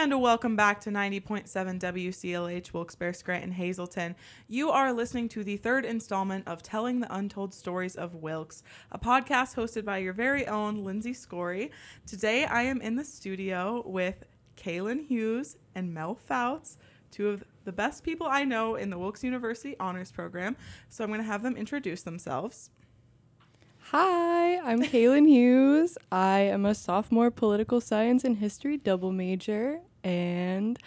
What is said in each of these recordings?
And welcome back to 90.7 WCLH Wilkes-Barre Scranton Hazleton. You are listening to the third installment of Telling the Untold Stories of Wilkes, a podcast hosted by your very own Lindsay Scory. Today I am in the studio with Kaelin Hughes and Mel Fouts, two of the best people I know in the Wilkes University Honors Program. So I'm going to have them introduce themselves. Hi, I'm Kaelin Hughes. I am a sophomore political science and history double major, and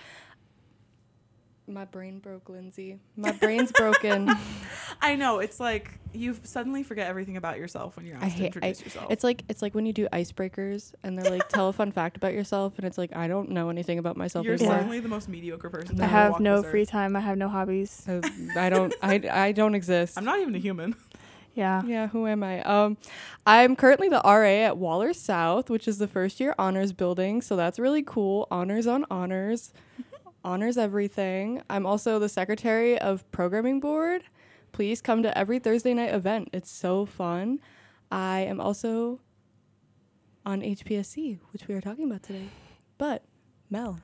my brain broke, Lindsay. My brain's broken. I know it's like you suddenly forget everything about yourself when you're asked I to hate. I, introduce yourself. it's like it's like when you do icebreakers, and they're like, "Tell a fun fact about yourself," and it's like, I don't know anything about myself. You're anymore. certainly the most mediocre person. I have no free earth. time. I have no hobbies. Uh, I don't. I I don't exist. I'm not even a human. Yeah. Yeah, who am I? Um, I'm currently the RA at Waller South, which is the first year honors building. So that's really cool. Honors on honors, honors everything. I'm also the secretary of programming board. Please come to every Thursday night event. It's so fun. I am also on HPSC, which we are talking about today. But Mel,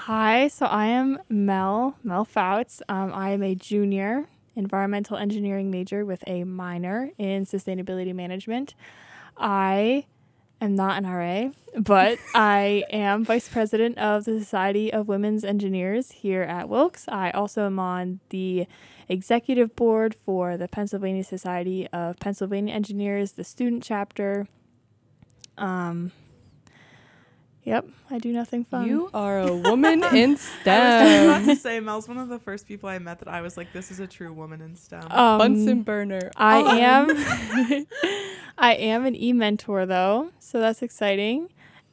Hi. So I am Mel, Mel Fouts. Um, I am a junior environmental engineering major with a minor in sustainability management. I am not an RA, but I am vice president of the Society of Women's Engineers here at Wilkes. I also am on the executive board for the Pennsylvania Society of Pennsylvania Engineers, the student chapter. Um, yep, I do nothing fun. you are a woman in STEM. I was just STEM. about to say, Mel's one of the first people I met that I was like, this is a true woman in STEM. um, Bunsen burner. I on. am I am an e-mentor though, so that's exciting.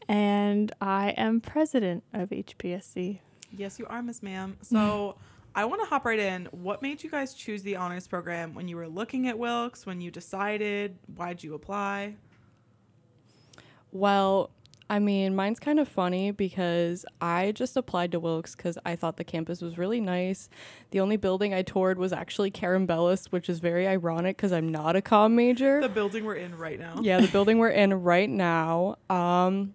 And I am president of HPSC. yes, you are, Miss Ma'am. So I want to hop right in. What made you guys choose the honors program when you were looking at Wilkes? When you decided? Why'd you apply? Well, I mean, mine's kind of funny because I just applied to Wilkes because I thought the campus was really nice. The only building I toured was actually Karambelas, which is very ironic because I'm not a comm major. The building we're in right now. yeah, the building we're in right now. Um,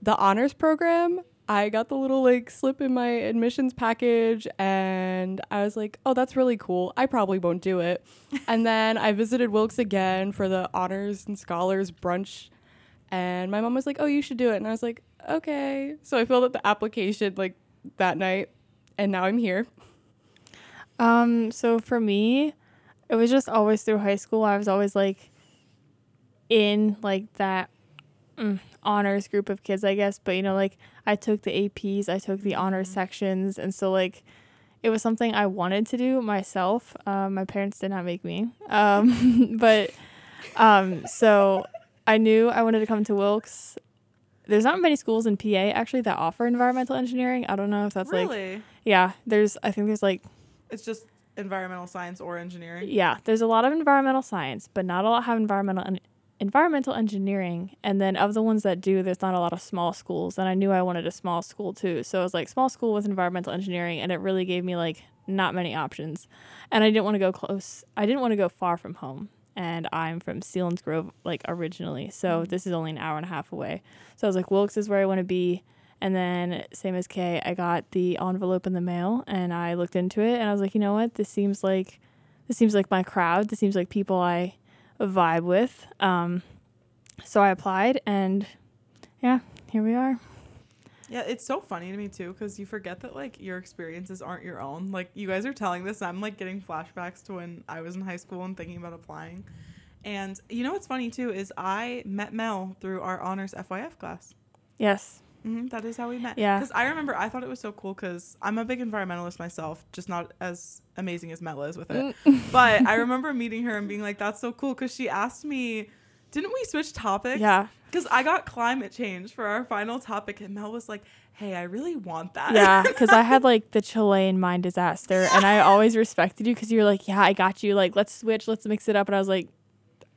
the honors program, I got the little like slip in my admissions package and I was like, oh, that's really cool. I probably won't do it. and then I visited Wilkes again for the honors and scholars brunch. And my mom was like, oh, you should do it. And I was like, okay. So I filled out the application like that night and now I'm here. Um, so for me, it was just always through high school. I was always like in like that mm, honors group of kids, I guess. But you know, like I took the APs, I took the honors sections, and so like it was something I wanted to do myself. Um, my parents did not make me. Um, but um, so I knew I wanted to come to Wilkes. There's not many schools in PA actually that offer environmental engineering. I don't know if that's like yeah. There's I think there's like it's just environmental science or engineering. yeah, there's a lot of environmental science, but not a lot have environmental en- environmental engineering. And then of the ones that do, there's not a lot of small schools. And I knew I wanted a small school too, so it was like small school with environmental engineering, and it really gave me like not many options. And I didn't want to go close. I didn't want to go far from home. And I'm from Selinsgrove, like originally, so this is only an hour and a half away. So I was like, Wilkes is where I want to be. And then, same as Kay, I got the envelope in the mail and I looked into it and I was like, you know what? This seems like this seems like my crowd. This seems like people I vibe with. Um, so I applied and yeah, here we are. Yeah, it's so funny to me too because you forget that like your experiences aren't your own. Like you guys are telling this, I'm like getting flashbacks to when I was in high school and thinking about applying. And you know what's funny too is I met Mel through our honors FYF class. Yes. hmm that is how we met. Yeah. Because I remember I thought it was so cool because I'm a big environmentalist myself, just not as amazing as Mel is with it. but I remember meeting her and being like, "That's so cool," because she asked me, "Didn't we switch topics?" Yeah. Because I got climate change for our final topic, and Mel was like, "Hey, I really want that." Yeah, because I had like the Chilean mine disaster, and I always respected you because you were like, "Yeah, I got you. Like, let's switch, let's mix it up." And I was like,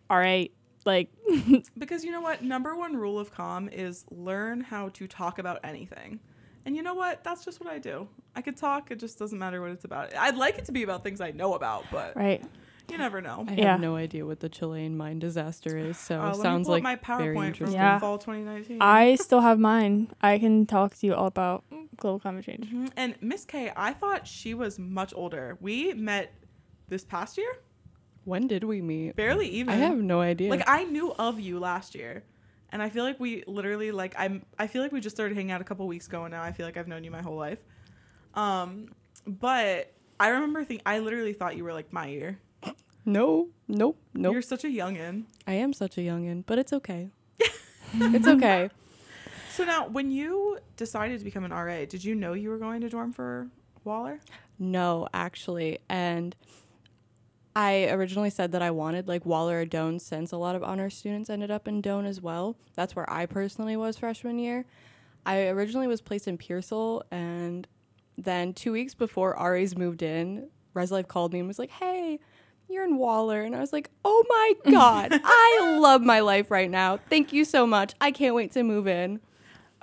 "All right, like, because you know what? Number one rule of comm is learn how to talk about anything. And you know what? That's just what I do. I could talk. It just doesn't matter what it's about. I'd like it to be about things I know about, but right." You never know. I Yeah. have no idea what the Chilean mine disaster is, so Uh, let me sounds pull up like my very PowerPoint from interesting. Yeah. fall 2019. I still have mine. I can talk to you all about global climate change. Mhm. And Miss K, I thought she was much older. We met this past year, When did we meet? barely even. I have no idea. like I knew of you last year, and I feel like we literally like I'm. I feel like we just started hanging out a couple weeks ago, and now I feel like I've known you my whole life. Um, but I remember think I literally thought you were like my year. No, nope, nope. You're such a youngin. I am such a youngin, but it's okay. it's okay. So now, when you decided to become an RA, did you know you were going to dorm for Waller? No, actually. And I originally said that I wanted like Waller or Doan since a lot of honor students ended up in Doan as well. That's where I personally was freshman year. I originally was placed in Pearsall and then two weeks before RAs moved in, Reslife called me and was like, Hey, you're in Waller. And I was like, Oh my God, I love my life right now. Thank you so much. I can't wait to move in.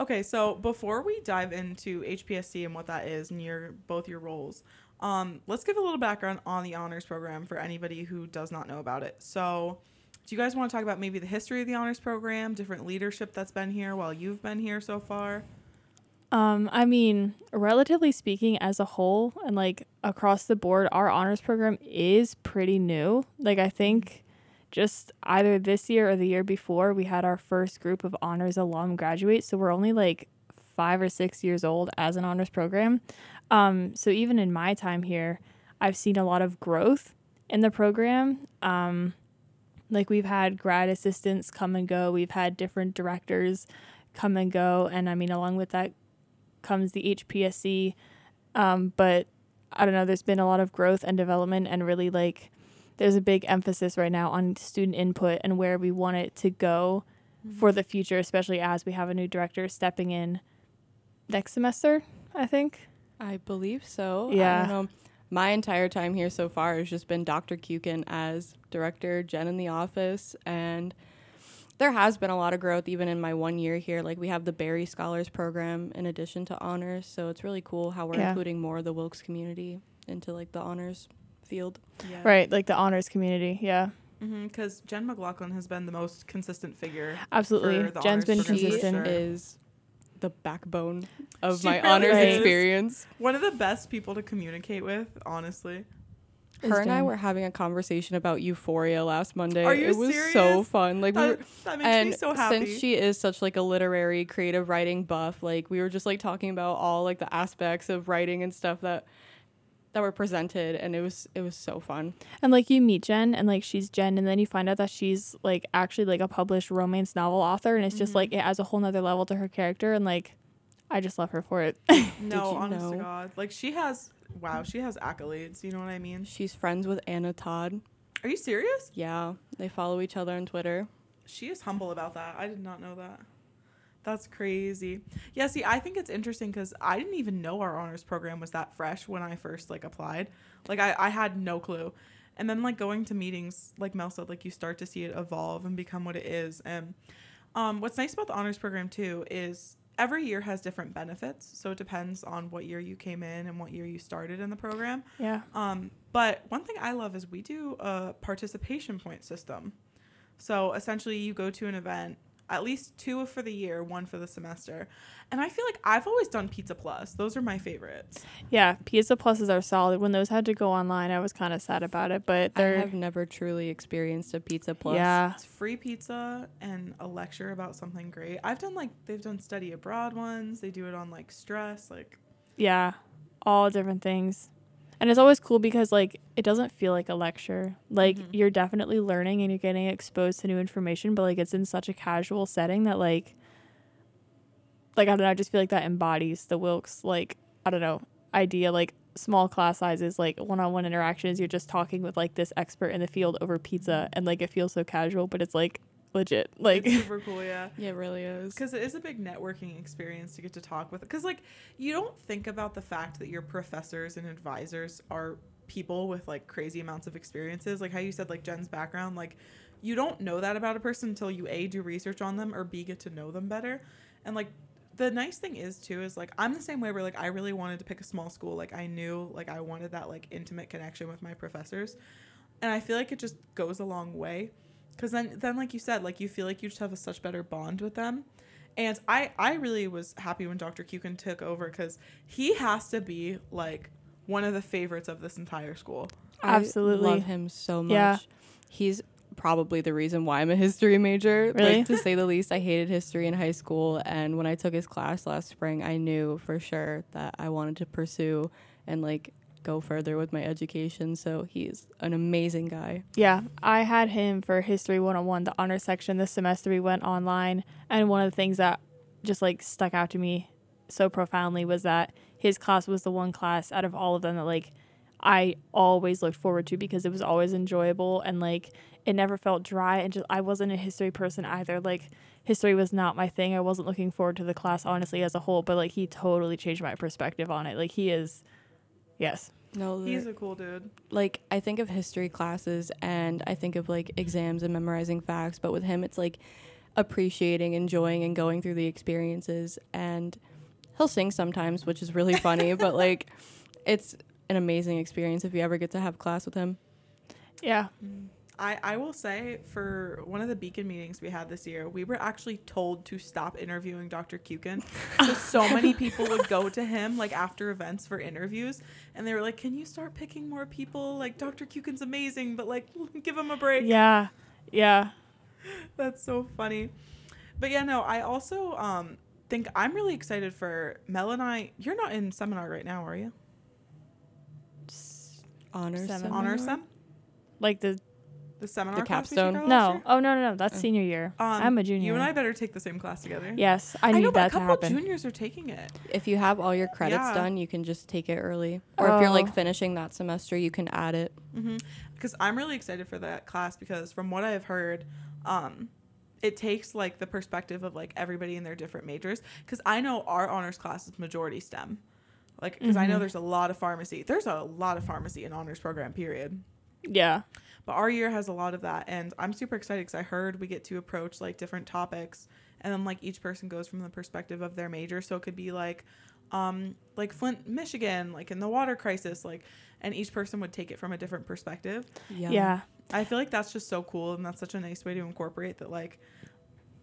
Okay, so before we dive into HPSC and what that is and your both your roles, um, let's give a little background on the honors program for anybody who does not know about it. So, do you guys want to talk about maybe the history of the honors program, different leadership that's been here while you've been here so far? Um, I mean, relatively speaking, as a whole and like across the board, our honors program is pretty new. Like, I think just either this year or the year before, we had our first group of honors alum graduate. So we're only like five or six years old as an honors program. Um, so even in my time here, I've seen a lot of growth in the program. Um, like we've had grad assistants come and go, we've had different directors come and go, and I mean, along with that comes the HPSC. Um, but I don't know, there's been a lot of growth and development, and really like there's a big emphasis right now on student input and where we want it to go for the future, especially as we have a new director stepping in next semester, I think. I believe so. I Yeah. don't know. My entire time here so far has just been Dr. Kuiken as director, Jen in the office, and there has been a lot of growth even in my one year here. Like we have the Barry Scholars program in addition to honors, so it's really cool how we're Yeah. including more of the Wilkes community into like the honors field. Yeah. Right, like the honors community. Yeah, mm-hmm, Because Jen McLaughlin has been the most consistent figure. absolutely. For the Jen's honors been program, for She consistent. sure. is the backbone of She my really honors is. experience. One of the best people to communicate with, honestly. Her and I were having a conversation about Euphoria last Monday. Are you it was so fun. Like we were, That, that makes and me so happy. since she is such like a literary creative writing buff like we were just like talking about all like the aspects of writing and stuff that that were presented and it was it was so fun And like you meet Jen and like she's Jen and then you find out that she's like actually like a published romance novel author and it's just Mhm. like it adds a whole nother level to her character and like I just love her for it. no, honest to? God. Like she has wow, she has accolades, you know what I mean? she's friends with anna todd Are you serious? yeah they follow each other on twitter She is humble about that. I did not know that. That's crazy. Yeah, see, I think it's interesting because I didn't even know our honors program was that fresh when I first like applied. Like I, I had no clue. And then like going to meetings, like Mel said, like you start to see it evolve and become what it is. And um, what's nice about the honors program too is every year has different benefits. So it depends on what year you came in and what year you started in the program. yeah. Um, but one thing I love is we do a participation point system. So essentially, you go to an event, at least two for the year, one for the semester. And I feel like I've always done Pizza Plus. Those are my favorites. Yeah, Pizza Pluses are solid. When those had to go online, I was kind of sad about it, but i they're have never truly experienced a pizza plus yeah. It's free pizza and a lecture about something great. I've done like they've done study abroad ones. They do it on like stress, like Yeah, all different things. And it's always cool because like it doesn't feel like a lecture. Like Mhm. you're definitely learning and you're getting exposed to new information, but like it's in such a casual setting that like like I don't know, I just feel like that embodies the Wilkes like I don't know, idea like small class sizes, like one-on-one interactions, you're just talking with like this expert in the field over pizza and like it feels so casual, but it's like legit. Like it's super cool. Yeah. yeah it really is because it is a big networking experience to get to talk with because like you don't think about the fact that your professors and advisors are people with like crazy amounts of experiences like how you said like jen's background like you don't know that about a person until you a do research on them or b get to know them better and like the nice thing is too is like i'm the same way where like i really wanted to pick a small school like i knew like i wanted that like intimate connection with my professors and I feel like it just goes a long way. Cause then, then like you said, like you feel like you just have a such better bond with them. And I, I really was happy when Dr. Kuiken took over because he has to be like one of the favorites of this entire school. Absolutely. I love him so much. Yeah. He's probably the reason why I'm a history major. Really? Like, to say the least, I hated history in high school. And when I took his class last spring, I knew for sure that I wanted to pursue and like go further with my education. So he's an amazing guy. Yeah, I had him for History 101, the honor section this semester. We went online, and one of the things that just like stuck out to me so profoundly was that his class was the one class out of all of them that like I always looked forward to because it was always enjoyable and like it never felt dry and just I wasn't a history person either. Like history was not my thing. I wasn't looking forward to the class honestly as a whole, but like he totally changed my perspective on it. Like he is yes. No, He's a cool dude. like I think of history classes and I think of like exams and memorizing facts, but with him it's like appreciating, enjoying and going through the experiences and he'll sing sometimes, which is really funny, but like it's an amazing experience if you ever get to have class with him. Yeah. Mm. I, I will say for one of the beacon meetings we had this year, we were actually told to stop interviewing Dr. Kuiken. So so many people would go to him like after events for interviews and they were like, Can you start picking more people? Like Dr. Kuiken's amazing, but like give him a break. Yeah. Yeah. That's so funny. But yeah, no, I also um think I'm really excited for Mel and I. You're not in seminar right now, are you? Honors. Seven. seminar? Honor sem? Like the The seminar The capstone? took no. year? Oh no no no. That's Oh. senior year. Um, I'm a junior. You and I better take the same class together. Yes, I I, need know, but that a to couple happen. juniors are taking it. If you have all your credits Yeah. done, you can just take it early. Or if you're like Oh. finishing that semester, you can add it. Because I'm really excited for that class because from what I've heard, um, it takes like the perspective of like everybody in their different majors. Because I know our honors class is majority STEM. Like, because I know Mhm. there's a lot of pharmacy. There's a lot of pharmacy in honors program, period. Yeah. But our year has a lot of that, and I'm super excited because I heard we get to approach like different topics, and then like each person goes from the perspective of their major. So it could be like, um, like Flint, Michigan, like in the water crisis, like, and each person would take it from a different perspective. Yeah. yeah. I feel like that's just so cool, and that's such a nice way to incorporate that. Like,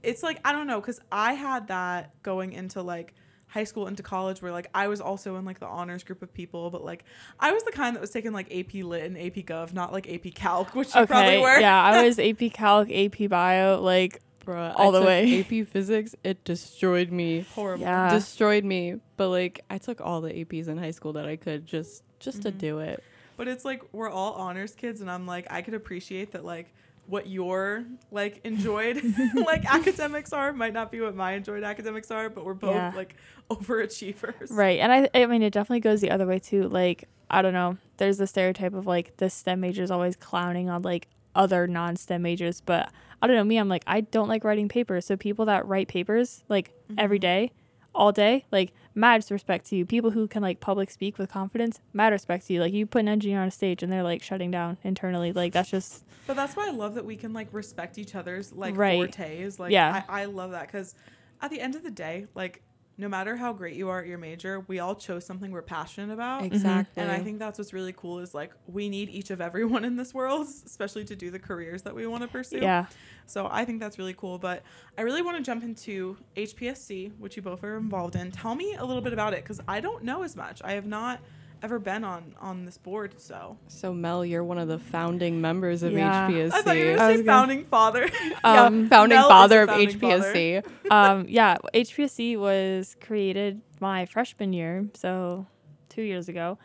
it's like I don't know, because I had that going into like high school into college where like I was also in like the honors group of people, but like I was the kind that was taking like AP Lit and AP Gov, not like AP Calc, which you probably Okay. were. Yeah, I was AP Calc, AP Bio, like Bruh, All I the took way. AP Physics, it destroyed me. horrible. yeah. destroyed me. But like I took all the APs in high school that I could just just to Mhm. do it. But it's like we're all honors kids, and I'm like I could appreciate that like what your like enjoyed like academics are might not be what my enjoyed academics are, but we're both Yeah. like overachievers. Right. And I I mean it definitely goes the other way too. Like, I don't know. There's the stereotype of like the STEM majors always clowning on like other non STEM majors, but I don't know, me, I'm like, I don't like writing papers. So people that write papers like every Mhm. day, all day, like mad respect to you. People who can like public speak with confidence, mad respect to you. Like you put an engineer on a stage and they're like shutting down internally. Like that's just But that's why I love that we can like respect each other's like Right. fortes. Like Yeah. I, I love that because at the end of the day, like no matter how great you are at your major, we all chose something we're passionate about. Mm-hmm. Exactly. And I think that's what's really cool is like we need each of everyone in this world, especially to do the careers that we want to pursue. yeah. So I think that's really cool. But I really want to jump into HPSC, which you both are involved in. Tell me a little bit about it because I don't know as much. I have not ever been on on this board. So So Mel, you're one of the founding members of Yeah. HPSC. I thought you were gonna was say gonna- founding father. um, Um, founding Mel father of founding father. HPSC. um, yeah, HPSC was created my freshman year, so two years ago.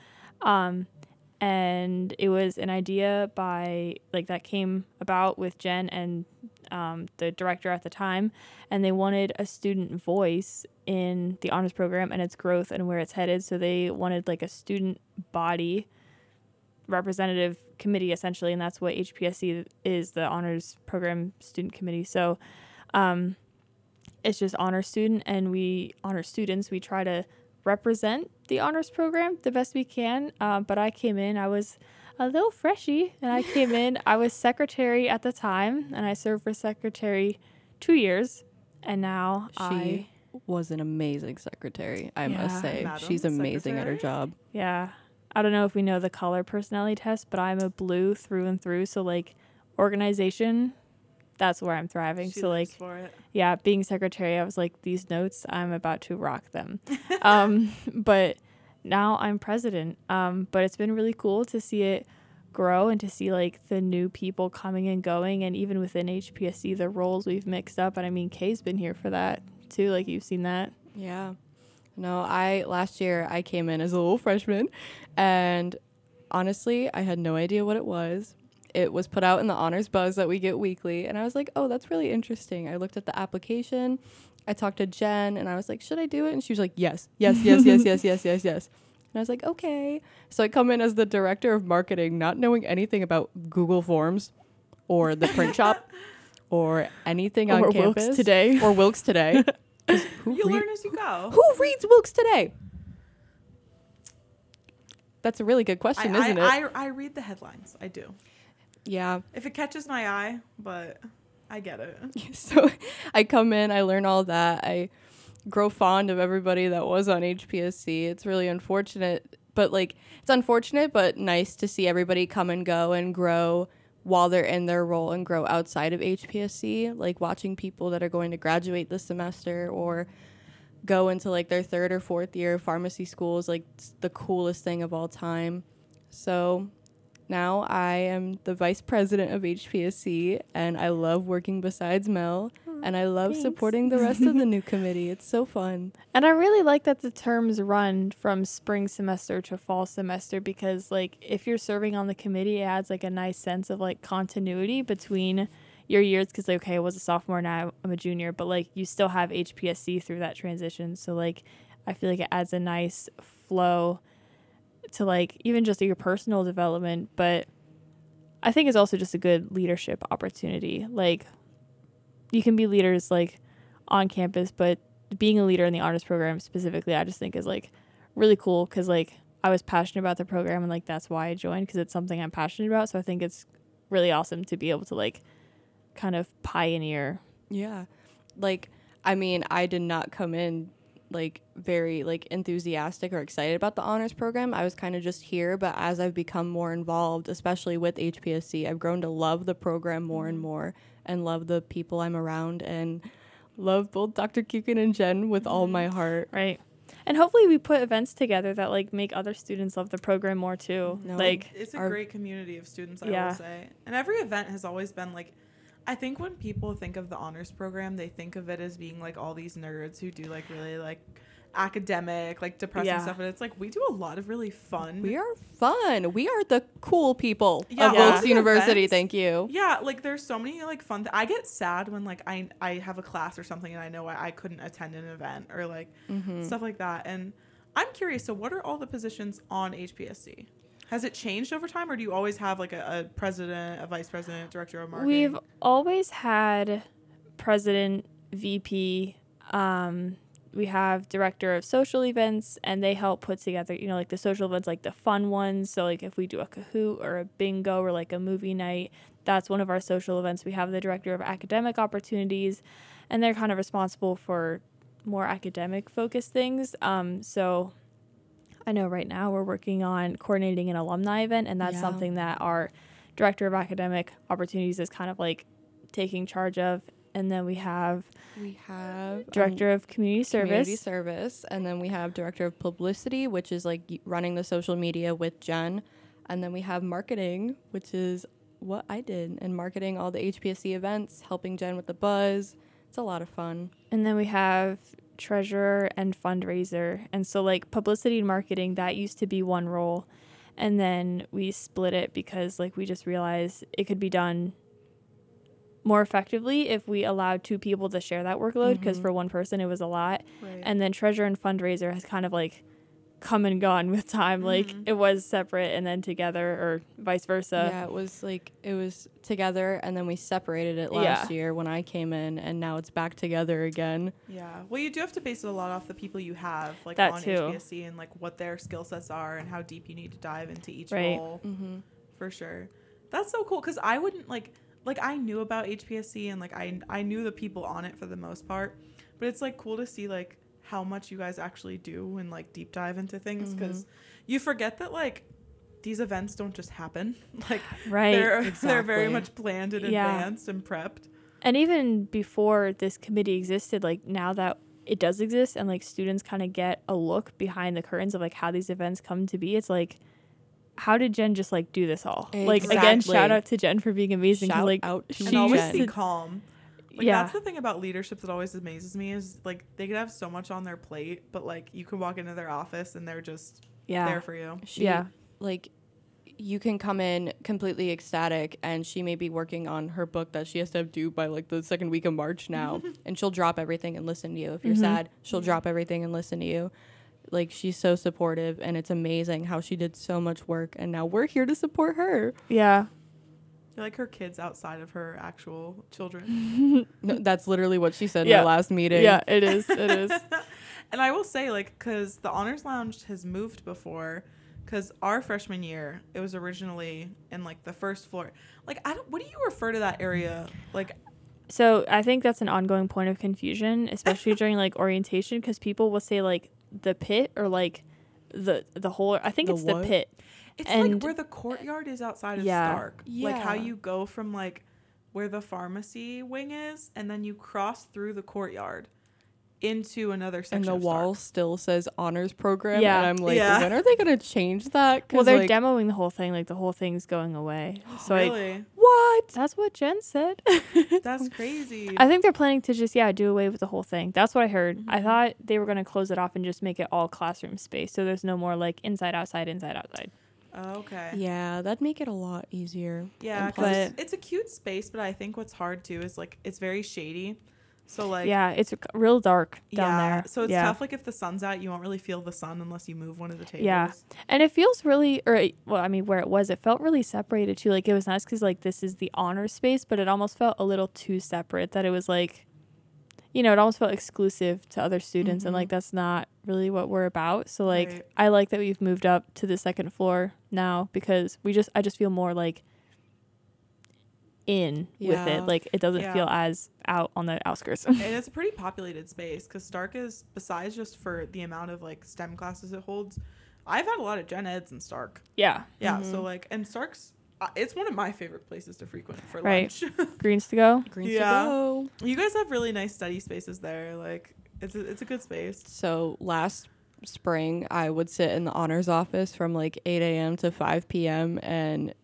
Um, and it was an idea by, like, that came about with Jen and um, the director at the time. And they wanted a student voice in the honors program and its growth and where it's headed. So they wanted, like, a student body representative committee, essentially. And that's what HPSC is the honors program student committee. So, um, it's just honor student and we honor students we try to represent the honors program the best we can uh, but i came in i was a little freshy and i came in i was secretary at the time and i served for secretary two years and now i She was an amazing secretary, I Yeah. must say. Madam She's amazing at her job. yeah I don't know if we know the color personality test, but I'm a blue through and through. So like organization, that's where I'm thriving. She so like for it. yeah, being secretary, I was like, these notes, I'm about to rock them. um, but now I'm president. Um, but it's been really cool to see it grow and to see like the new people coming and going, and even within HPSC, the roles we've mixed up. And I mean, Kay's been here for that too. Like you've seen that. Yeah. No, I last year I came in as a little freshman and honestly, I had no idea what it was. It was put out in the honors buzz that we get weekly and I was like, "Oh, that's really interesting." I looked at the application. I talked to Jen and I was like, "Should I do it?" And she was like, "Yes. Yes, yes, yes, yes, yes, yes, yes." And I was like, "Okay." So I come in as the director of marketing, not knowing anything about Google Forms or the print shop or anything on Or campus Wilkes today. or Wilkes today. who You rea- learn as you go. who reads Wilkes today? That's a really good question, I, isn't I, it? I, I read the headlines. I do. Yeah. If it catches my eye, but I get it. So I come in, I learn all that. I grow fond of everybody that was on HPSC. It's really unfortunate, but like it's unfortunate but nice to see everybody come and go and grow while they're in their role and grow outside of HPSC, like watching people that are going to graduate this semester or go into like their third or fourth year of pharmacy school is like the coolest thing of all time. So now I am the vice president of HPSC and I love working besides Mel and I love thanks. supporting the rest of the new committee. It's so fun. And I really like that the terms run from spring semester to fall semester because like if you're serving on the committee it adds like a nice sense of like continuity between your years because like, okay I was a sophomore now I'm a junior but like you still have HPSC through that transition so like I feel like it adds a nice flow to like even just your personal development but I think it's also just a good leadership opportunity like you can be leaders like on campus but being a leader in the honors program specifically i just think is like really cool because like i was passionate about the program and like that's why i joined because it's something i'm passionate about so i think it's really awesome to be able to like kind of pioneer Yeah. Like I mean, I did not come in like very like enthusiastic or excited about the honors program. I was kind of just here, but as I've become more involved, especially with HPSC, I've grown to love the program more and mm-hmm. more and love the people I'm around and love both Dr. Kuiken and Jen with all mm-hmm. my heart. right and hopefully we put events together that like make other students love the program more too No. like It's a Our- great community of students, I Yeah. will say. And every event has always been like, I think when people think of the honors program, they think of it as being like all these nerds who do like really like academic, like depressing Yeah. stuff. And it's like we do a lot of really fun. We are fun. We are the cool people Yeah, of Wilkes the University. events- Thank you. Yeah, like there's so many like fun. Th- I get sad when like I I have a class or something and I know I, I couldn't attend an event or like Mm-hmm. stuff like that. And I'm curious. So, what are all the positions on HPSC? Has it changed over time, or do you always have like a, a president, a vice president, director of marketing? We've always had president, VP. Um, we have director of social events, and they help put together, you know, like the social events, like the fun ones. So, like if we do a Kahoot or a bingo or like a movie night, that's one of our social events. We have the director of academic opportunities, and they're kind of responsible for more academic focused things. Um, so, I know right now we're working on coordinating an alumni event, and that's Yeah. something that our director of academic opportunities is kind of like taking charge of. And then we have We have um, director of community service. community service, and then we have director of publicity, which is like running the social media with Jen, and then we have marketing, which is what I did, and marketing all the HPSC events, helping Jen with the buzz. It's a lot of fun. And then we have treasurer and fundraiser. And so like publicity and marketing, that used to be one role. And then we split it because like we just realized it could be done more effectively if we allowed two people to share that workload because Mhm. for one person it was a lot. right. And then treasurer and fundraiser has kind of like come and gone with time. Like Mhm. it was separate and then together or vice versa. yeah, it was like it was together, and then we separated it last Yeah. year when I came in, and now it's back together again. yeah, well, you do have to base it a lot off the people you have, like That on too. HPSC, and like what their skill sets are and how deep you need to dive into each Right. role. Mm-hmm. for sure. That's so cool because I wouldn't like like I knew about HPSC and like I I knew the people on it for the most part, but it's like cool to see like how much you guys actually do and like deep dive into things Mm-hmm. because you forget that like these events don't just happen. Like Right. they're they're very much planned in Yeah. advance and prepped. And even before this committee existed, like now that it does exist and like students kind of get a look behind the curtains of like how these events come to be, it's like, how did Jen just like do this all? Like again, shout out to Jen for being amazing. Shout like out to and she always be calm. Like Yeah. that's the thing about leadership that always amazes me is like they could have so much on their plate, but like you can walk into their office and they're just yeah, there for you. She, Yeah. Like, you can come in completely ecstatic, and she may be working on her book that she has to have due by like the second week of March now, and she'll drop everything and listen to you. If you're Mhm. sad, she'll drop everything and listen to you. Like she's so supportive, and it's amazing how she did so much work, and now we're here to support her. yeah, You're like her kids outside of her actual children. No, that's literally what she said in Yeah. our last meeting. yeah. It is. It is. and I will say, like, because the Honors Lounge has moved before, because our freshman year, it was originally in like the first floor. Like, I don't. What do you refer to that area? Like, So I think that's an ongoing point of confusion, especially during like orientation, because people will say like the pit or like the the whole. I think The it's what? the pit. It's like where the courtyard is outside of Yeah. Stark. Like how you go from like where the pharmacy wing is, and then you cross through the courtyard into another section. And the of Stark. wall still says honors program. Yeah. And I'm like, Yeah. when are they gonna change that? Well, they're like, demoing the whole thing. Like the whole thing's going away. So I, what? that's what Jen said. that's crazy. I think they're planning to just yeah do away with the whole thing. That's what I heard. I Mhm. thought they were gonna close it off and just make it all classroom space, so there's no more like inside outside inside outside. Oh, okay. Yeah, that'd make it a lot easier. Yeah, And 'cause plus- it's, a cute space, but I think what's hard too is like it's very shady. So like yeah, it's real dark down yeah, there. So it's yeah. tough. Like if the sun's out, you won't really feel the sun unless you move one of the tables. Yeah. And it feels really, or it- well, I mean, where it was, it felt really separated too. Like it was nice because like this is the honor space, but it almost felt a little too separate. That it was like, you know, it almost felt exclusive to other students, and Mhm. like that's not really what we're about. So like, Right. I like that we've moved up to the second floor now because we just, I just feel more like in with it. Like it doesn't Yeah. feel as out on the outskirts. and it's a pretty populated space because Stark is besides just for the amount of like STEM classes it holds. I've had a lot of gen eds in Stark. yeah, Yeah. So Mhm. like, and Stark's uh, it's one of my favorite places to frequent for Right. lunch. greens to go. Greens Yeah. to go. you guys have really nice study spaces there. Like it's a, it's a good space. So last spring, I would sit in the honors office from like 8 a.m. to 5 p.m. and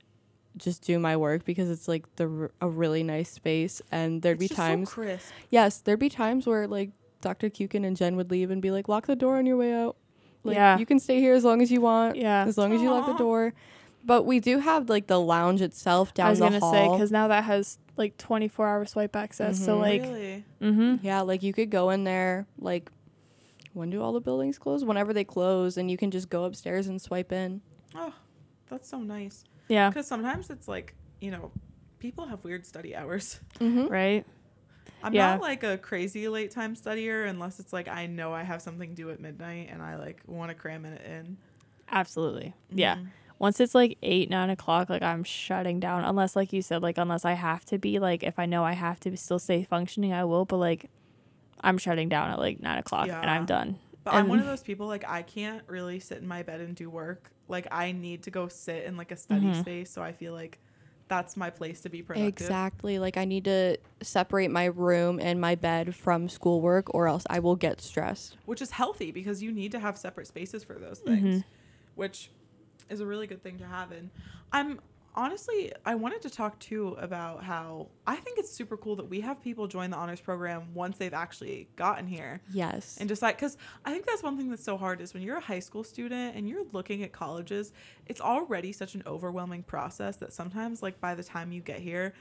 just do my work because it's like the r- a really nice space. And there'd It's be just so times, crisp. yes, there'd be times where like Dr. Kuiken and Jen would leave and be like, lock the door on your way out. Like, Yeah. you can stay here as long as you want, Yeah. as long as you lock the door. But we do have like the lounge itself down I was gonna hall. say because now that has like 24 hour swipe access. So Mhm. like, really. mm-hmm. Yeah, like you could go in there like when do all the buildings close? Whenever they close and you can just go upstairs and swipe in. Oh, that's so nice. yeah, Because sometimes it's like you know, people have weird study hours. Mm-hmm. right. I'm Yeah. not like a crazy late time studier unless it's like I know I have something due at midnight and I like want to cram it in. Absolutely. Yeah. Mhm. Once it's like eight, nine o'clock, like I'm shutting down. Unless, like you said, like unless I have to be, like if I know I have to still stay functioning, I will. But like, I'm shutting down at like nine o'clock and I'm done. But I'm one of those people like I can't really sit in my bed and do work. Like I need to go sit in like a study Mhm. space so I feel like that's my place to be productive. Exactly. Like I need to separate my room and my bed from schoolwork or else I will get stressed. Which is healthy because you need to have separate spaces for those Mm-hmm. things. Which is a really good thing to have and I'm honestly I wanted to talk too about how I think it's super cool that we have people join the honors program once they've actually gotten here. Yes. and decide because i think that's one thing that's so hard is when you're a high school student and you're looking at colleges it's already such an overwhelming process that sometimes like by the time you get here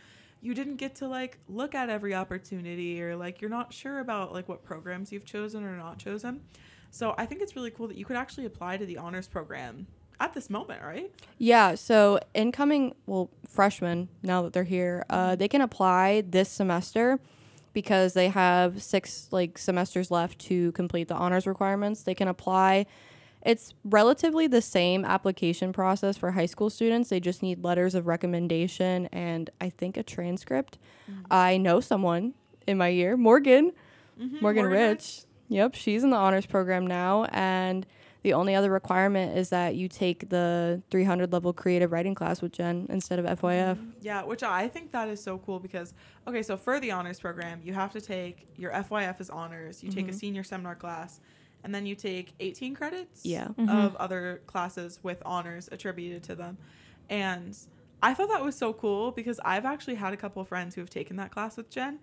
you didn't get to like look at every opportunity or like you're not sure about like what programs you've chosen or not chosen so i think it's really cool that you could actually apply to the honors program at this moment right yeah, so incoming well freshmen now that they're here, uh, they can apply this semester because they have six like semesters left to complete the honors requirements. They can apply It's relatively the same application process for high school students. They just need letters of recommendation and I think a transcript. I know someone in my year, Morgan, Mhm, Morgan Rich. Yep, she's in the honors program now, and the only other requirement is that you take the 300 level creative writing class with Jen instead of FYF. Yeah, which I think that is so cool because okay, so for the honors program, you have to take your FYF as honors, you take a Mhm. senior seminar class, and then you take 18 credits Yeah. Mhm. of other classes with honors attributed to them. And I thought that was so cool because I've actually had a couple of friends who have taken that class with Jen,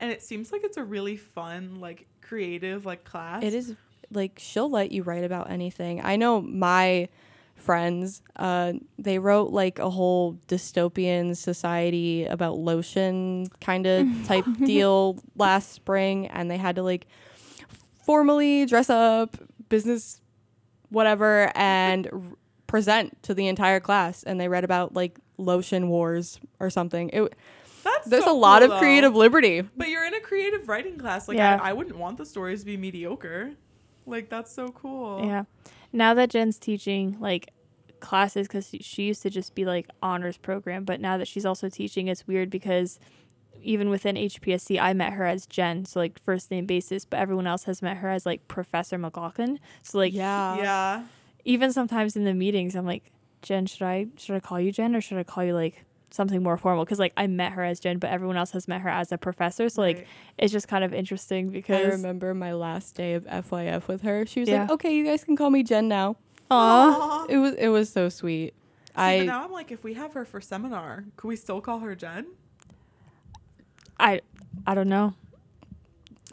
and it seems like it's a really fun, like creative, like class. It is like she'll let you write about anything. I know my friends, uh, they wrote like a whole dystopian society about lotion kind of type deal last spring, and they had to like formally dress up, business, whatever, and r- present to the entire class. And they read about like lotion wars or something. It, That's there's so a lot cool, of creative though. liberty. But you're in a creative writing class. Like Yeah. I, I wouldn't want the stories to be mediocre. Like that's so cool. Yeah. Now that Jen's teaching like classes because she used to just be like honors program, but now that she's also teaching, it's weird because even within HPSC, I met her as Jen, so like first name basis, but everyone else has met her as like Professor McLaughlin. So like yeah. Yeah. even sometimes in the meetings, I'm like, Jen, should I should I call you Jen or should I call you like something more formal? Because like I met her as Jen, but everyone else has met her as a professor. So like Right. it's just kind of interesting because I remember my last day of FYF with her. She was Yeah. like, "Okay, you guys can call me Jen now." Aw. Aw. It was it was so sweet. See, but I now I'm like, if we have her for seminar, could we still call her Jen? I I don't know.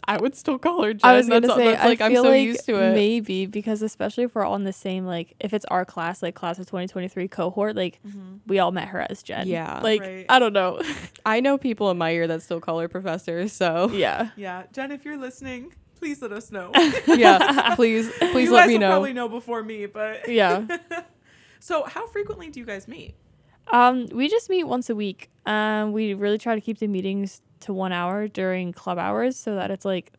I would still call her Jen. I was gonna that's, say, that's, like I I'm feel so like used to it. maybe because especially if we're all in the same like if it's our class like class of 2023 cohort like we all met her as Jen. Yeah. like Right. I don't know. I know people in my year that still call her professor. So yeah, Yeah, Jen, if you're listening, please let us know. yeah, please please you let guys me will know. probably know before me, but yeah. so how frequently do you guys meet? Um, we just meet once a week. Um, we really try to keep the meetings to one hour during club hours so that it's like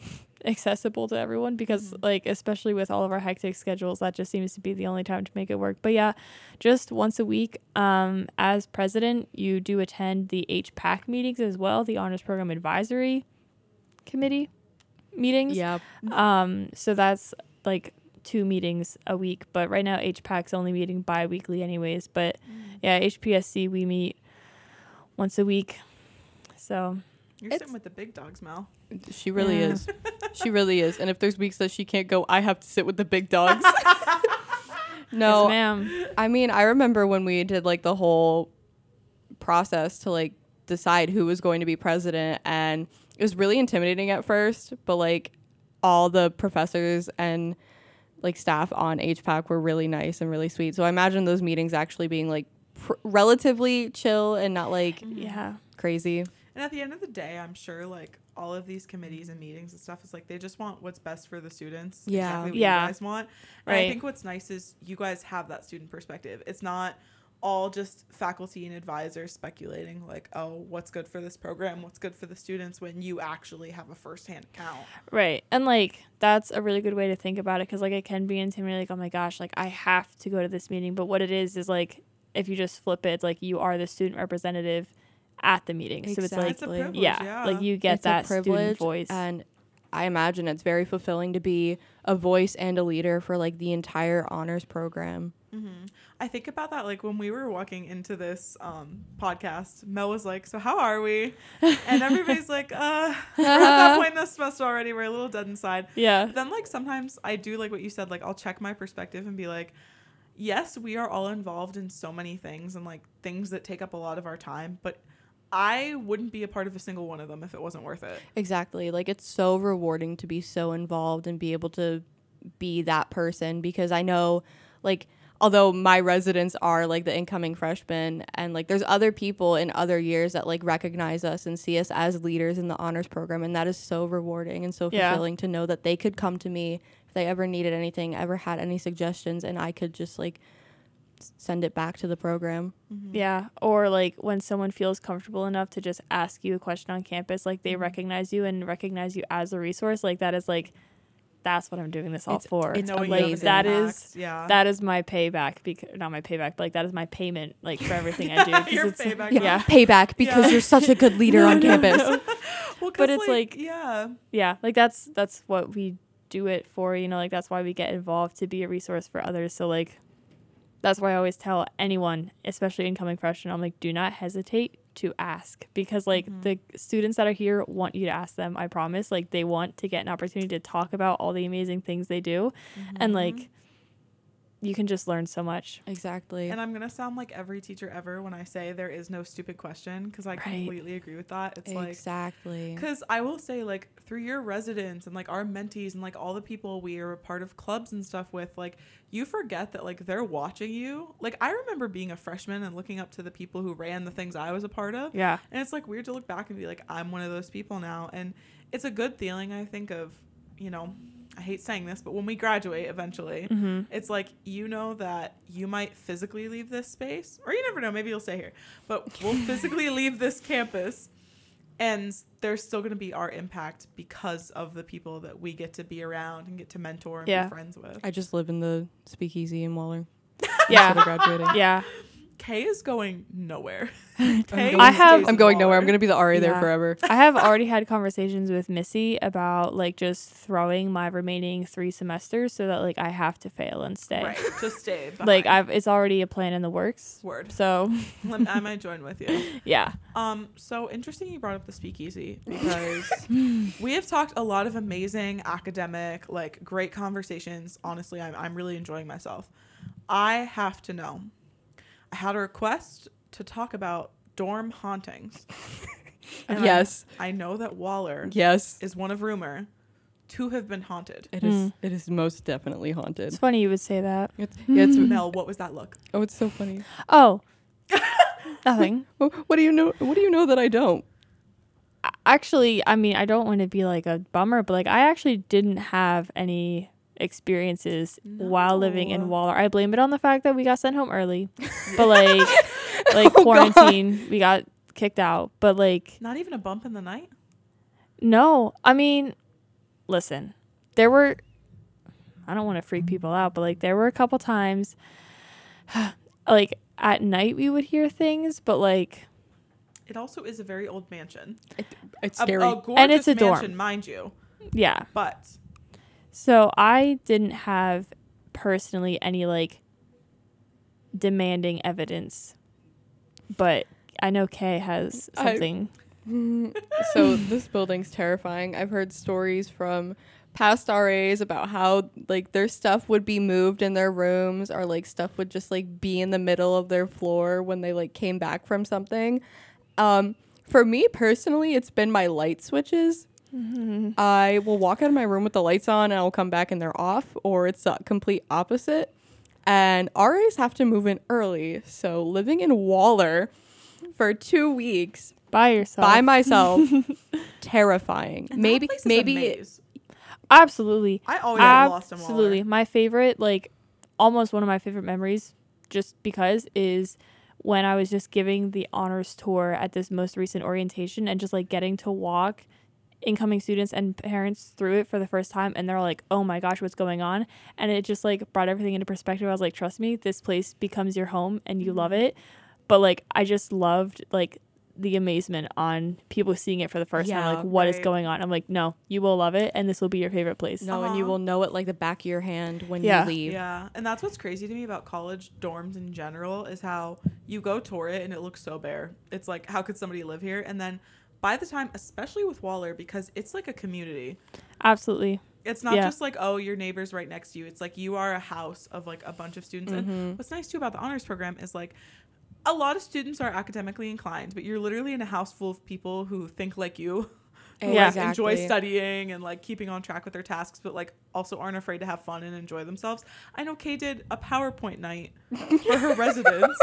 accessible to everyone because like especially with all of our hectic schedules that just seems to be the only time to make it work. But yeah just once a week um as president you do attend the hpac meetings as well the honors program advisory committee meetings. Yeah, um, so that's like two meetings a week, but right now HPAC's only meeting bi-weekly anyways. But yeah, HPSC we meet once a week. So You're It's- sitting with the big dogs, Mel. she really Yeah. is. She really is. And if there's weeks that she can't go, I have to sit with the big dogs. no, yes, ma'am. I mean, I remember when we did like the whole process to like decide who was going to be president, and it was really intimidating at first, but like all the professors and like staff on HPAC were really nice and really sweet. So I imagine those meetings actually being like pr- relatively chill and not like Yeah. crazy. And at the end of the day, I'm sure like all of these committees and meetings and stuff is like they just want what's best for the students. Yeah. Exactly what Yeah. you guys want. And I think what's nice is you guys have that student perspective. It's not all just faculty and advisors speculating like, oh, what's good for this program, what's good for the students when you actually have a firsthand account. Right. And like that's a really good way to think about it because like it can be intimidating like oh my gosh like I have to go to this meeting but what it is is like if you just flip it it's like you are the student representative at the meeting so it's like It's a yeah, Yeah. like you get It's that student privilege, voice and I imagine it's very fulfilling to be a voice and a leader for like the entire honors program. hmm I think about that like when we were walking into this um, podcast, Mel was like, "So how are we?" And everybody's like, "Uh, we're at that point in the semester already. We're a little dead inside." yeah But then like sometimes I do like what you said. Like I'll check my perspective and be like, "Yes, we are all involved in so many things and like things that take up a lot of our time, but." I wouldn't be a part of a single one of them if it wasn't worth it. Exactly. Like it's so rewarding to be so involved and be able to be that person because I know like although my residents are like the incoming freshmen and like there's other people in other years that like recognize us and see us as leaders in the honors program and that is so rewarding and so Yeah. fulfilling to know that they could come to me if they ever needed anything, ever had any suggestions and I could just like send it back to the program. Mm-hmm. Yeah, or like when someone feels comfortable enough to just ask you a question on campus, like they mm-hmm. recognize you and recognize you as a resource, like that is like that's what I'm doing this all It's- for. it's Knowing like you have an that impact, is yeah. that is my payback because not my payback, but like that is my payment like for everything I do. 'cause Your it's- payback. Yeah. Payback because Yeah. you're such a good leader on campus. well, 'cause, But it's like- yeah, yeah like that's that's what we do it for you know like that's why we get involved to be a resource for others so like that's why i always tell anyone especially incoming freshmen i'm like do not hesitate to ask because like Mhm. the students that are here want you to ask them i promise like they want to get an opportunity to talk about all the amazing things they do and Mhm. like you can just learn so much Exactly. And I'm gonna sound like every teacher ever when I say there is no stupid question because I Right. completely agree with that. It's like exactly. Because I will say, like, through your residents and like our mentees and like all the people we are a part of clubs and stuff with, like, you forget that like they're watching you. Like, I remember being a freshman and looking up to the people who ran the things I was a part of. yeah And it's like weird to look back and be like, I'm one of those people now. And it's a good feeling, I think, of, you know, I hate saying this, but when we graduate eventually, hmm it's like you know that you might physically leave this space, or you never know, maybe you'll stay here, but we'll physically leave this campus, and there's still going to be our impact because of the people that we get to be around and get to mentor and Yeah. be friends with. I just live in the speakeasy in Waller. yeah Instead of graduating. yeah Kay is going nowhere. Kay I have. I'm going nowhere. I'm going to be the RA there forever. I have already had conversations with Missy about like just throwing my remaining three semesters so that like I have to fail and stay. right. Just stay. Like. I've it's already a plan in the works. word. So Lem- I might join with you. yeah. Um, so interesting you brought up the speakeasy because we have talked a lot of amazing academic, like great conversations. Honestly, I'm I'm really enjoying myself. I have to know. I had a request to talk about dorm hauntings. And yes. I, know that Waller Yes. is one of rumor to have been haunted. It is. Mm. It is most definitely haunted. It's funny you would say that. It's, yeah, it's, Mel, what was that look? oh, it's so funny. Oh. Nothing. What do you know? What do you know that I don't? Actually, I mean, I don't want to be like a bummer, but like I actually didn't have any experiences while living in Waller. I blame it on the fact that we got sent home early. But like like Oh, God. quarantine, we got kicked out. But like Not even a bump in the night? No, I mean, listen, there were. I don't want to freak people out, but like there were a couple times, like at night we would hear things, but like It also is a very old mansion. It's A, scary. a gorgeous And it's a dorm. mind you. yeah. But So I didn't have personally any like demanding evidence, but I know Kay has something. Mm, so this building's terrifying. I've heard stories from past RAs about how like their stuff would be moved in their rooms or like stuff would just like be in the middle of their floor when they like came back from something. Um for me personally, it's been my light switches. I will walk out of my room with the lights on and I'll come back and they're off, or it's the complete opposite. And RAs have to move in early. So living in Waller for two weeks By yourself. by myself terrifying and that maybe place is a maybe maze. Absolutely. I always get lost in Waller. Absolutely. My favorite, like almost one of my favorite memories, just because, is when I was just giving the honors tour at this most recent orientation and just like getting to walk incoming students and parents through it for the first time and they're like, oh my gosh, what's going on? And it just like brought everything into perspective. I was like, trust me, this place becomes your home and you love it. But like, I just loved like the amazement on people seeing it for the first time. Like, what is right. going on? I'm like, no, you will love it and this will be your favorite place. no and you Uh-huh. will know it like the back of your hand when Yeah. you leave Yeah, and that's what's crazy to me about college dorms in general is how you go tour it and it looks so bare. It's like how could somebody live here? And then by the time, especially with Waller, because it's like a community. Absolutely. It's not Yeah. just like oh your neighbor's right next to you. It's like you are a house of like a bunch of students. And mm-hmm. what's nice too about the honors program is like a lot of students are academically inclined, but you're literally in a house full of people who think like you. Who Yeah. like, enjoy studying and like keeping on track with their tasks, but like also aren't afraid to have fun and enjoy themselves. I know Kay did a PowerPoint night for her residents.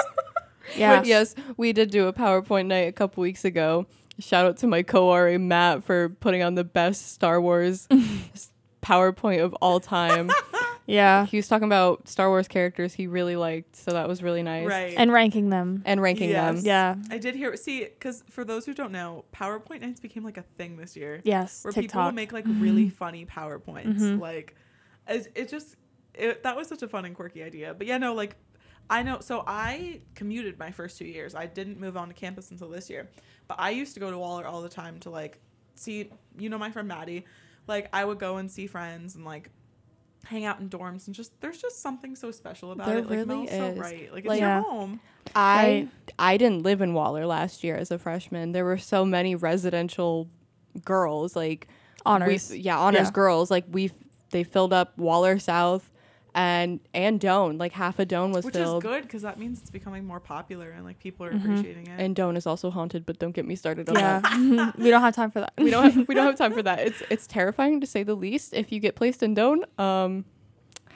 Yeah. Yes we did do a powerpoint night a couple weeks ago shout out to my co-ra matt for putting on the best star wars powerpoint of all time Yeah. He was talking about Star Wars characters he really liked, so that was really nice. Right. And ranking them. And ranking Yes. them. Yeah. I did hear see because for those who don't know, PowerPoint nights became like a thing this year. Yes. where people TikTok. will make like really funny PowerPoints. Mhm. Like, it, it just it, that was such a fun and quirky idea. But yeah, no, like I know. So I commuted my first two years. I didn't move on to campus until this year. But I used to go to Waller all the time to like see, you know, my friend Maddie. Like I would go and see friends and like hang out in dorms and just there's just something so special about There it. Like really Mel's so is. right. Like it's Like- your Yeah. home. I I didn't live in Waller last year as a freshman. There were so many residential girls, like honors. we- yeah, honors Yeah. girls. Like we, they filled up Waller South, and and Doan. Like half a Doan was Which filled. is good because that means it's becoming more popular and like people are Mhm. appreciating it. And Doan is also haunted, but don't get me started on that. We don't have time for that. we don't have, we don't have time for that. It's it's terrifying to say the least. If you get placed in Doan, um,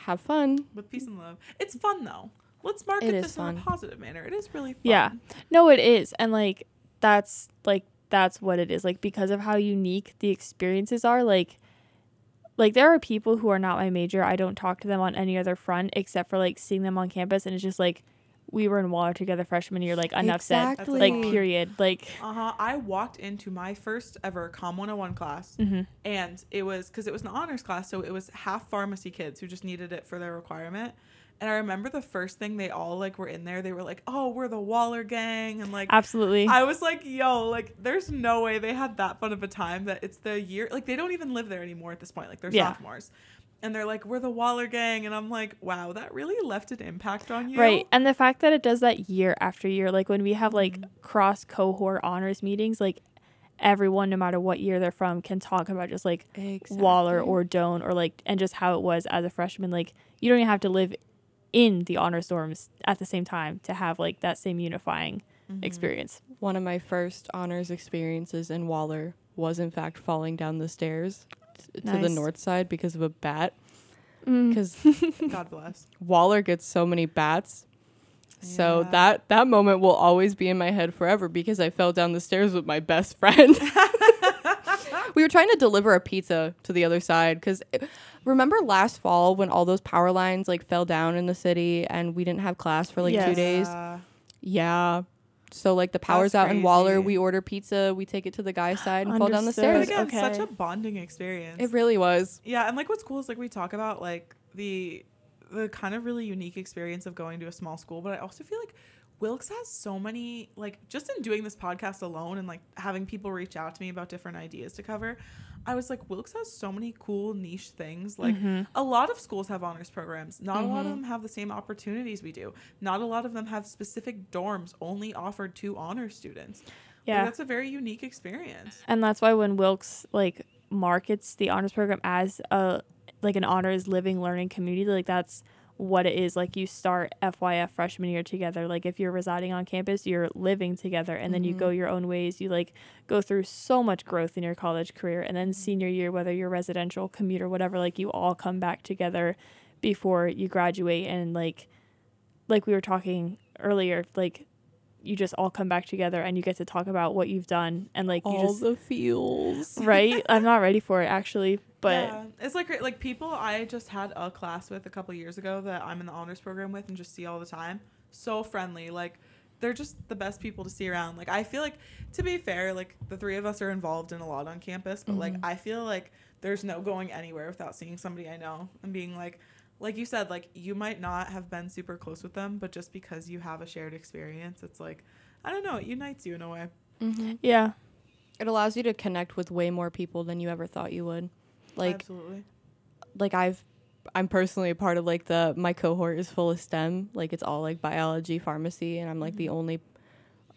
have fun. with peace and love. It's fun though. Let's market It is this in a positive manner. It is really fun. Yeah. No, it is. And like that's like that's what it is. Like because of how unique the experiences are, like like there are people who are not my major. I don't talk to them on any other front except for like seeing them on campus and it's just like we were in Waller together freshman year, like enough said. Exactly. Like period. Like Uh huh. I walked into my first ever Comm 101 class, mhm. and it was because it was an honors class, so it was half pharmacy kids who just needed it for their requirement. And I remember the first thing they all like were in there. They were like, "Oh, we're the Waller gang," and like absolutely. I was like, "Yo, like, there's no way they had that fun of a time that it's the year like they don't even live there anymore at this point. Like they're Yeah. sophomores." And they're like, we're the Waller gang. And I'm like, wow, that really left an impact on you. Right. And the fact that it does that year after year, like when we have like Mhm. cross cohort honors meetings, like everyone, no matter what year they're from, can talk about just like Waller or Doan or like, and just how it was as a freshman. Like, you don't even have to live in the honors dorms at the same time to have like that same unifying Mhm. experience. One of my first honors experiences in Waller was, in fact, falling down the stairs t- to the north side because of a bat. Mm. Because God bless. Waller gets so many bats. So that that moment will always be in my head forever because I fell down the stairs with my best friend. we were trying to deliver a pizza to the other side because eh, remember last fall when all those power lines like fell down in the city and we didn't have class for like two days. Yeah. Yeah. So like the power's That's out in Waller, we order pizza, we take it to the guy's side and fall down the stairs. again, Okay. such a bonding experience. It really was. yeah, and like what's cool is like we talk about like the the kind of really unique experience of going to a small school, but I also feel like Wilkes has so many like just in doing this podcast alone and like having people reach out to me about different ideas to cover. I was like Wilkes has so many cool niche things. Like Mhm. a lot of schools have honors programs. Not a lot of Mhm. them have the same opportunities we do. Not a lot of them have specific dorms only offered to honor students. Like, Yeah. that's a very unique experience. and that's why when Wilkes like markets the honors program as a like an honors living learning community, like that's what it is. Like you start FYF freshman year together. Like if you're residing on campus, you're living together, and then you go mm-hmm. your own ways. You like go through so much growth in your college career, and then mm-hmm. senior year, whether you're residential, commute, or whatever, like you all come back together before you graduate, and like like we were talking earlier, like you just all come back together and you get to talk about what you've done and like you All just the feels. right i'm not ready for it actually but yeah, it's like like people I just had a class with a couple years ago that I'm in the honors program with and just see all the time. So friendly, like they're just the best people to see around. Like I feel like to be fair, like the three of us are involved in a lot on campus, but like Mhm. I feel like there's no going anywhere without seeing somebody I know and being like like you said, like you might not have been super close with them, but just because you have a shared experience, it's like I don't know, it unites you in a way. hmm yeah It allows you to connect with way more people than you ever thought you would. Like Absolutely. like I've I'm personally a part of like the my cohort is full of STEM. Like it's all like biology, pharmacy, and I'm like the Mhm. only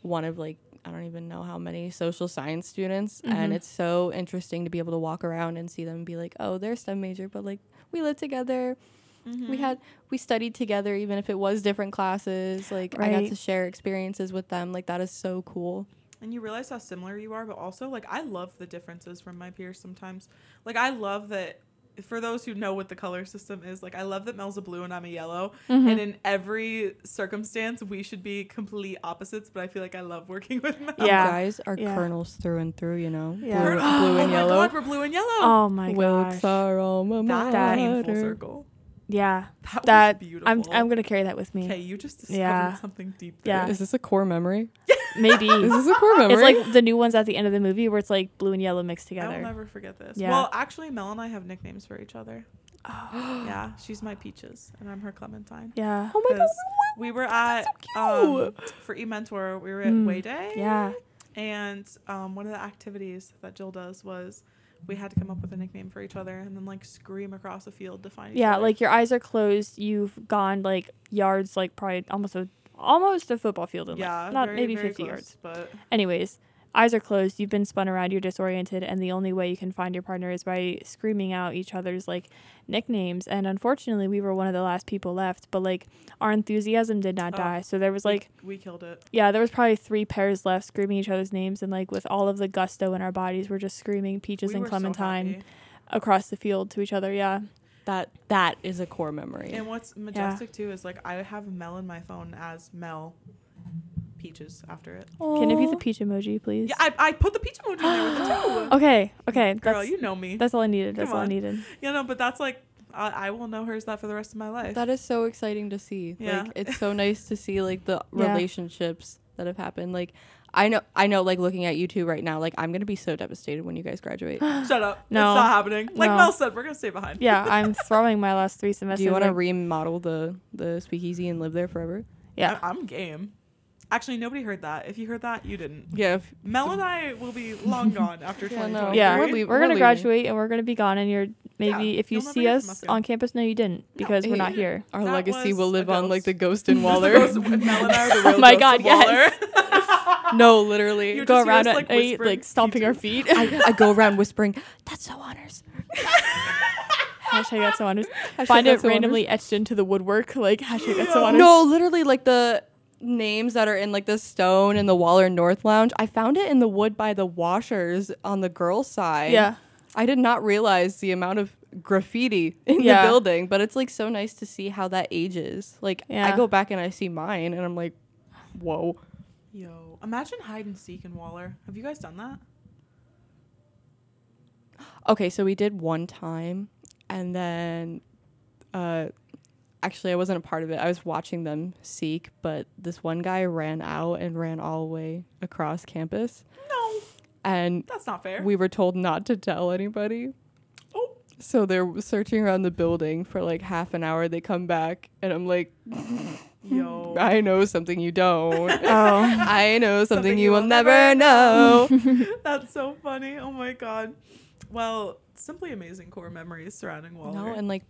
one of like I don't even know how many social science students. And Mhm. it's so interesting to be able to walk around and see them and be like, oh, they're STEM major, but like we live together. We Mhm. had we studied together even if it was different classes. Like I got to share experiences with them. Like that is so cool. and you realize how similar you are but also like i love the differences from my peers sometimes like i love that for those who know what the color system is like i love that mel's a blue and i'm a yellow Mhm. and in every circumstance we should be complete opposites but i feel like i love working with mel You Yeah. guys are Yeah. colonels through and through, you know. Yeah. Blue, oh blue and my yellow. god we're blue and yellow oh my Wilkes gosh our alma that That- came full circle Yeah. That, That was beautiful. I'm I'm gonna carry that with me. Okay, you just discovered Yeah. something deep. There. Yeah. Is this a core memory? Maybe. Is this a core memory? it's like the new ones at the end of the movie where it's like blue and yellow mixed together. I will never forget this. Yeah. Well, actually, Mel and I have nicknames for each other. Oh. Yeah, she's my peaches, and I'm her Clementine. Yeah. oh my god. 'Cause we were at so um, for E Mentor. We were at Mm, Way Day. Yeah. And um, one of the activities that Jill does was we had to come up with a nickname for each other and then like scream across a field to find each Yeah, other. like your eyes are closed. You've gone like yards, like probably almost a almost a football field. In yeah, like, not very, maybe very 50 close, yards. But Anyways, eyes are closed. You've been spun around. You're disoriented, and the only way you can find your partner is by screaming out each other's like nicknames. And unfortunately, we were one of the last people left. But like our enthusiasm did not Oh, die. So there was like we killed it. yeah, there was probably three pairs left screaming each other's names, and like with all of the gusto in our bodies, we're just screaming peaches we and were so Clementine across the field to each other. Yeah. that that is a core memory. And what's majestic too is like I have Mel in my phone as Mel Peaches after it. Can it be the peach emoji, please? Yeah, I, I put the peach emoji in there with it too. Okay. Okay. Girl, that's, you know me. that's all I needed. That's all I on. needed. You know, but that's like I, I will know hers that for the rest of my life. That is so exciting to see. Yeah. Like it's so nice to see like the Yeah. relationships that have happened. Like I know I know like looking at you two right now, like I'm gonna be so devastated when you guys graduate. Shut up. No. It's not happening. Like No. Mel said, we're gonna stay behind. Yeah, I'm throwing my last three semesters. Do you want to like- remodel the the speakeasy and live there forever? yeah. I, am game. Actually, nobody heard that. If you heard that, you didn't. Yeah. If, Mel and I will be long gone after Yeah, no. Yeah, We're we're, we're gonna leaving. graduate and we're gonna be gone. And you're maybe Yeah, if you see us us on campus, no, you didn't because we're not here. our That legacy will live on like the ghost in Waller. ghost- Mel and I are the real Oh my ghosts God, of Waller. yes. no, literally. You Go around us, at like, night, like stomping our feet. I, I go around whispering, "That's so honors." hashtag that's so honest. Hashtag Find it So Honors. randomly etched into the woodwork. Like hashtag that's so Yeah. honest. No, literally like the names that are in like the stone in the Waller North Lounge. I found it in the wood by the washers on the girls' side. Yeah. I did not realize the amount of graffiti in Yeah. the building, but it's like so nice to see how that ages. Like I go back and I see mine and I'm like, whoa. Yo, imagine hide and seek in Waller. Have you guys done that? Okay, so we did one time and then uh actually I wasn't a part of it. I was watching them seek, but this one guy ran out and ran all the way across campus. No, And that's not fair. we were told not to tell anybody. oh, So they're searching around the building for like half an hour. They come back, and I'm like, yo. I know something you don't. Oh. I know something, Something you you will will never never know. That's so funny. Oh my god. Well, simply amazing core memories surrounding Waller. no, and like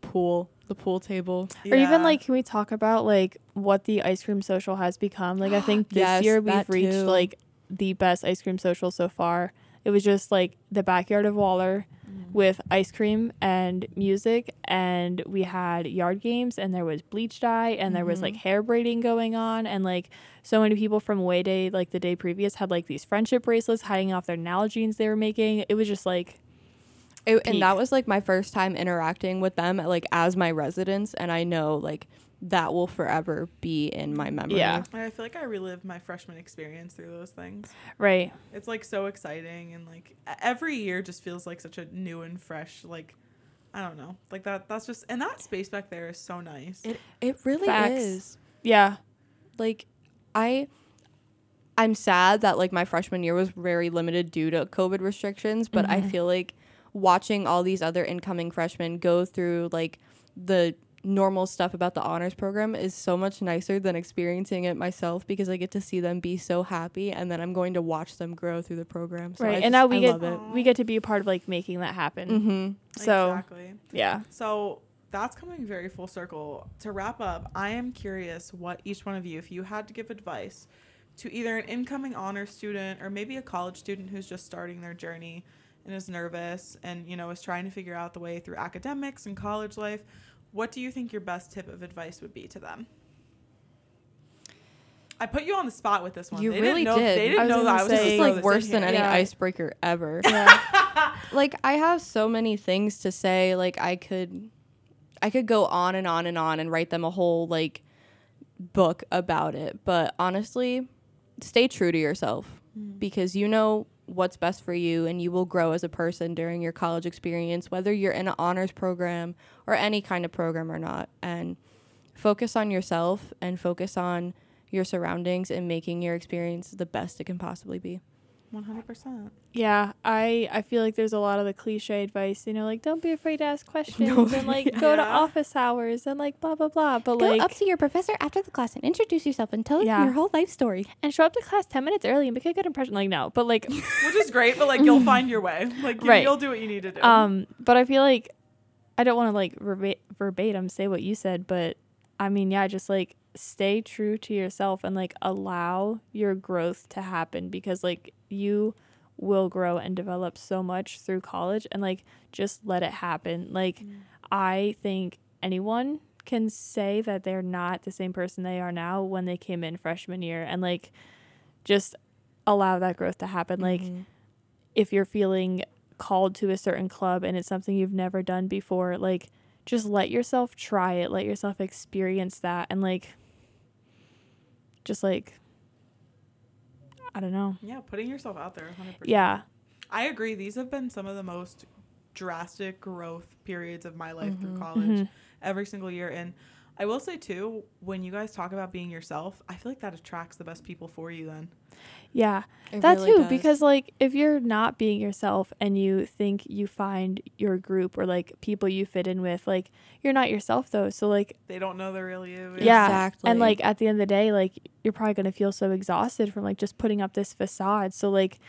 pool, the pool table. Or even like, can we talk about like what the ice cream social has become? Like, I think this Yes, year we've reached too. like the best ice cream social so far. It was just like the backyard of Waller Mm-hmm. with ice cream and music, and we had yard games, and there was bleach dye, and there was like Mm-hmm. hair braiding going on, and like so many people from Way Day, like the day previous, had like these friendship bracelets hiding off their Nalgene's they were making. It was just like, It, and that was like my first time interacting with them, like as my residents, and I know like that will forever be in my memory. Yeah. I feel like I relived my freshman experience through those things. right. It's like so exciting and like every year just feels like such a new and fresh like I don't know. Like that that's just and that space back there is so nice. It it really Facts. is. Yeah. like I I'm sad that like my freshman year was very limited due to COVID restrictions, but I mm-hmm. feel like watching all these other incoming freshmen go through like the normal stuff about the honors program is so much nicer than experiencing it myself because I get to see them be so happy and then I'm going to watch them grow through the program. So right. I and just- now we I get we get to be a part of like making that happen. Mm-hmm. So exactly. yeah. So that's coming very full circle. To wrap up, I am curious what each one of you, if you had to give advice to either an incoming honor student or maybe a college student who's just starting their journey and is nervous and you know is trying to figure out the way through academics and college life, what do you think your best tip of advice would be to them? I put you on the spot with this one. You they really didn't know, did. They didn't was know that I was This is like worse than any Yeah. icebreaker ever. Yeah. like I have so many things to say. Like I could, I could go on and on and on and write them a whole like book about it. But honestly, stay true to yourself mm. because you know what's best for you and you will grow as a person during your college experience, whether you're in an honors program or any kind of program or not. And focus on yourself and focus on your surroundings and making your experience the best it can possibly be. 100%. Yeah, I I feel like there's a lot of the cliche advice, you know, like don't be afraid to ask questions No, and like go to office hours and like blah blah blah. But Go like up to your professor after the class and introduce yourself and tell Yeah. them your whole life story. and show up to class ten minutes early and make a good impression. Like no, but like Which is great, but like you'll find your way. Like you, Right. you'll do what you need to do. um, but I feel like I don't want to like verba- verbatim say what you said, but I mean, yeah, just like stay true to yourself and like allow your growth to happen because like you will grow and develop so much through college and like just let it happen. Like mm. I think anyone can say that they're not the same person they are now when they came in freshman year and like just allow that growth to happen. Like mm-hmm. if you're feeling called to a certain club and it's something you've never done before, like just let yourself try it, let yourself experience that and like just like I don't know. yeah, putting yourself out there 100%. Yeah. I agree. These have been some of the most drastic growth periods of my life through Mhm. college Mhm. every single year. And I will say, too, when you guys talk about being yourself, I feel like that attracts the best people for you then. Yeah. It that really too does. because like if you're not being yourself and you think you find your group or like people you fit in with like you're not yourself though so like They don't know the real you. yeah Exactly. and like at the end of the day like you're probably going to feel so exhausted from like just putting up this facade so like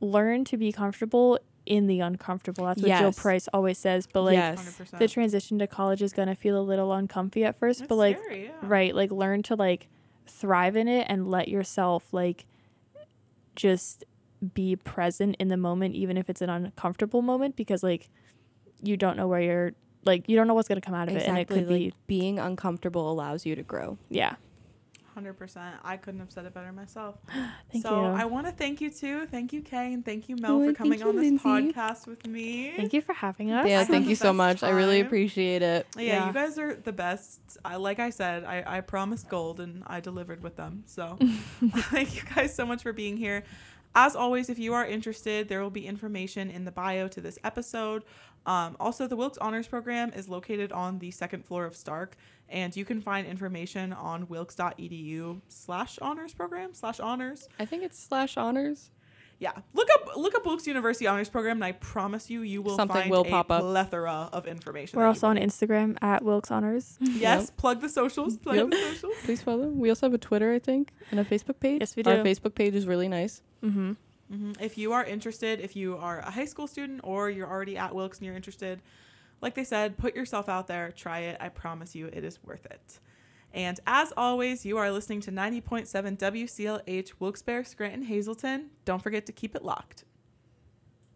learn to be comfortable in the uncomfortable that's what Jill Price always says but like Yes. the transition to college is going to feel a little uncomfy at first It's but like scary, yeah. right like learn to like thrive in it and let yourself like just be present in the moment even if it's an uncomfortable moment because like you don't know where you're like you don't know what's going to come out of it and it Exactly. could be being uncomfortable allows you to grow. yeah 100%. I couldn't have said it better myself. thank so you I want to thank you too. Thank you, Kay, and thank you, Mel, Oh, for coming you, on this Lindsay. podcast with me. thank you for having us Yeah, had thank you so best much. I really appreciate it. Yeah, Yeah. you guys are the best. I like I said, I, I promised gold and I delivered with them. So thank you guys so much for being here. As always, if you are interested, there will be information in the bio to this episode. Um, also, the Wilkes Honors Program is located on the second floor of Stark, and you can find information on wilkes.edu slash honors program slash honors. I think it's slash honors. Yeah, look up look up Wilkes University Honors Program, and I promise you, you will Something find will a pop up. plethora of information. we're also on instagram at wilkes honors Yes, plug the socials. Plug Yep. the socials. Please follow. We also have a Twitter, I think, and a Facebook page. Yes, we do. Our. Facebook page is really nice. mm-hmm hmm If you are interested, if you are a high school student or you're already at Wilkes and you're interested, like they said, put yourself out there, try it. I promise you, it is worth it. And as always, you are listening to 90.7 WCLH Wilkes-Barre, Scranton, Hazleton. Don't forget to keep it locked.